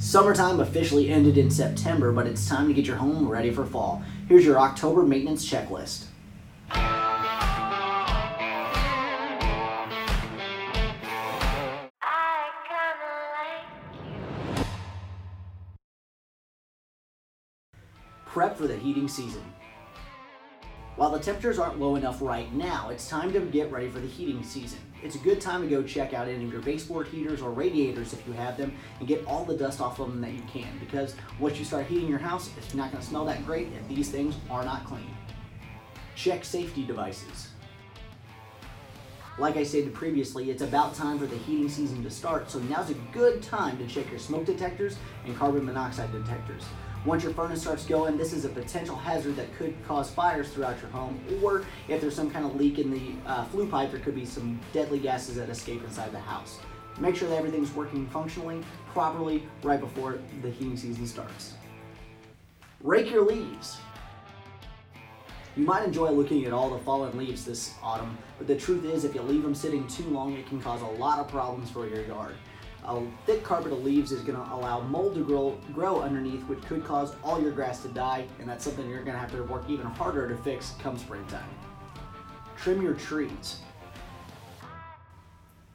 Summertime officially ended in September, but it's time to get your home ready for fall. Here's your October maintenance checklist. Prep for the heating season. While the temperatures aren't low enough right now, it's time to get ready for the heating season. It's a good time to go check out any of your baseboard heaters or radiators if you have them and get all the dust off of them that you can because once you start heating your house, it's not going to smell that great if these things are not clean. Check safety devices. Like I stated previously, it's about time for the heating season to start, so now's a good time to check your smoke detectors and carbon monoxide detectors. Once your furnace starts going, this is a potential hazard that could cause fires throughout your home, or if there's some kind of leak in the uh, flue pipe, there could be some deadly gases that escape inside the house. Make sure that everything's working functionally, properly, right before the heating season starts. Rake your leaves. You might enjoy looking at all the fallen leaves this autumn, but the truth is if you leave them sitting too long, it can cause a lot of problems for your yard. A thick carpet of leaves is going to allow mold to grow, grow underneath, which could cause all your grass to die, and that's something you're going to have to work even harder to fix come springtime. Trim your trees.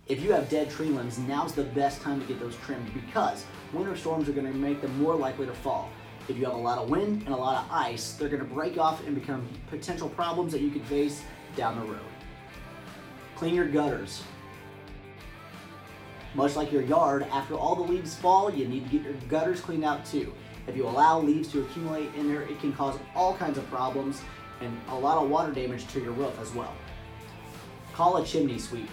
If you have dead tree limbs, now's the best time to get those trimmed because winter storms are going to make them more likely to fall. If you have a lot of wind and a lot of ice, they're going to break off and become potential problems that you could face down the road. Clean your gutters. Much like your yard, after all the leaves fall, you need to get your gutters cleaned out too. If you allow leaves to accumulate in there, it can cause all kinds of problems and a lot of water damage to your roof as well. Call a chimney sweep.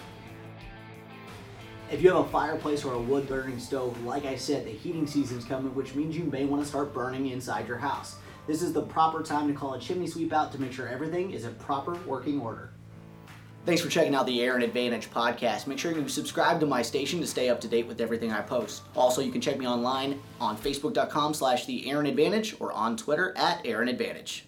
If you have a fireplace or a wood burning stove, like I said, the heating season's coming, which means you may want to start burning inside your house. This is the proper time to call a chimney sweep out to make sure everything is in proper working order. Thanks for checking out the Aaron Advantage podcast. Make sure you subscribe to my station to stay up to date with everything I post. Also, you can check me online on facebook.com slash the Aaron Advantage or on Twitter at Aaron Advantage.